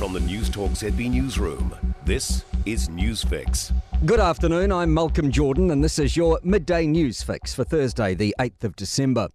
From the Newstalk ZB Newsroom, this is Newsfix. Good afternoon, I'm Malcolm Jordan, and this is your midday news fix for Thursday, the 8th of December.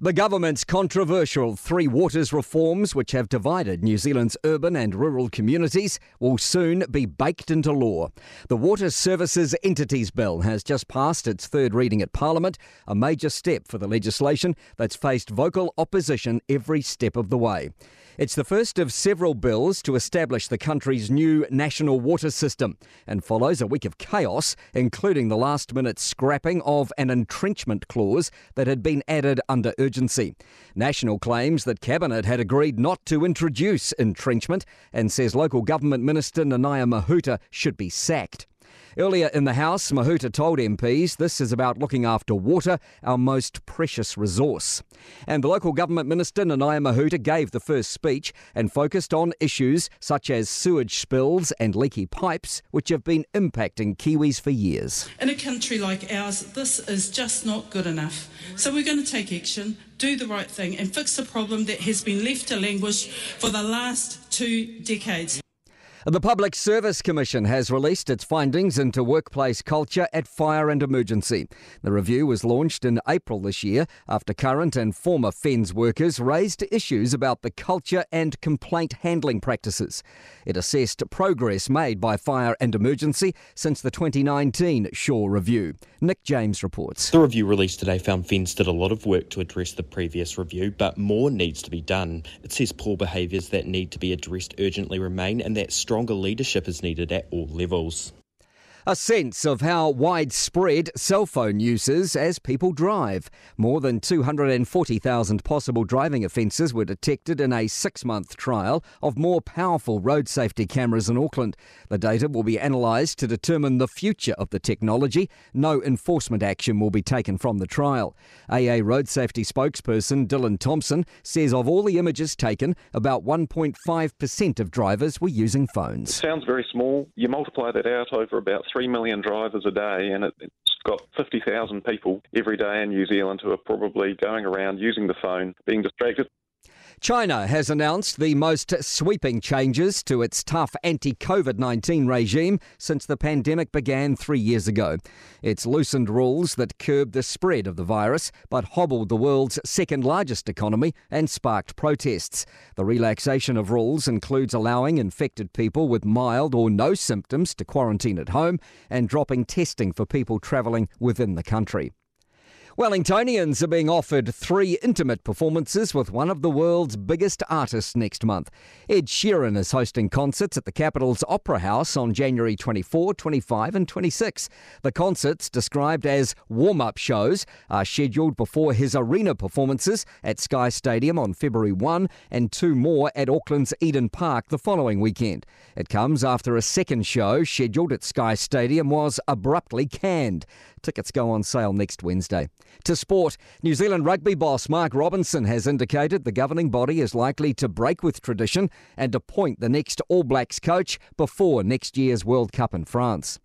The government's controversial Three Waters reforms, which have divided New Zealand's urban and rural communities, will soon be baked into law. The Water Services Entities Bill has just passed its third reading at Parliament, a major step for the legislation that's faced vocal opposition every step of the way. It's the first of several bills to establish the country's new national water system and follows a week of chaos, including the last minute scrapping of an entrenchment clause that had been added under urgency. National claims that Cabinet had agreed not to introduce entrenchment and says local government minister Nanaia Mahuta should be sacked. Earlier in the House, Mahuta told MPs this is about looking after water, our most precious resource. And the local government minister, Nanaia Mahuta, gave the first speech and focused on issues such as sewage spills and leaky pipes, which have been impacting Kiwis for years. In a country like ours, this is just not good enough. So we're going to take action, do the right thing, and fix a problem that has been left to languish for the last two decades. The Public Service Commission has released its findings into workplace culture at fire and emergency. The review was launched in April this year after current and former FENZ workers raised issues about the culture and complaint handling practices. It assessed progress made by fire and emergency since the 2019 Shaw Review. Nick James reports. The review released today found FENZ did a lot of work to address the previous review, but more needs to be done. It says poor behaviours that need to be addressed urgently remain and that strong stronger leadership is needed at all levels. A sense of how widespread cell phone use is as people drive. More than 240,000 possible driving offences were detected in a six month trial of more powerful road safety cameras in Auckland. The data will be analysed to determine the future of the technology. No enforcement action will be taken from the trial. AA road safety spokesperson Dylan Thomsen says of all the images taken, about 1.5% of drivers were using phones. It sounds very small. You multiply that out over about 3 million drivers a day, and it, it's got 50,000 people every day in New Zealand who are probably going around using the phone, being distracted. China has announced the most sweeping changes to its tough anti COVID 19 regime since the pandemic began three years ago. It's loosened rules that curbed the spread of the virus but hobbled the world's second largest economy and sparked protests. The relaxation of rules includes allowing infected people with mild or no symptoms to quarantine at home and dropping testing for people travelling within the country. Wellingtonians are being offered three intimate performances with one of the world's biggest artists next month. Ed Sheeran is hosting concerts at the capital's Opera House on January 24, 25, and 26. The concerts, described as warm up shows, are scheduled before his arena performances at Sky Stadium on February 1 and two more at Auckland's Eden Park the following weekend. It comes after a second show scheduled at Sky Stadium was abruptly canned. Tickets go on sale next Wednesday. To sport, New Zealand rugby boss Mark Robinson has indicated the governing body is likely to break with tradition and appoint the next All Blacks coach before next year's World Cup in France.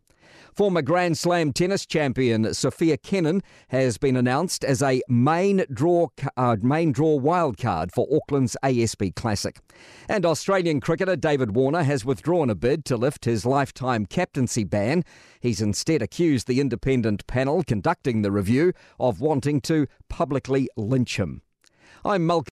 Former Grand Slam tennis champion Sofia Kenin has been announced as a main draw uh, main draw wildcard for Auckland's ASB Classic. And Australian cricketer David Warner has withdrawn a bid to lift his lifetime captaincy ban. He's instead accused the independent panel conducting the review of wanting to publicly lynch him. I'm Malcolm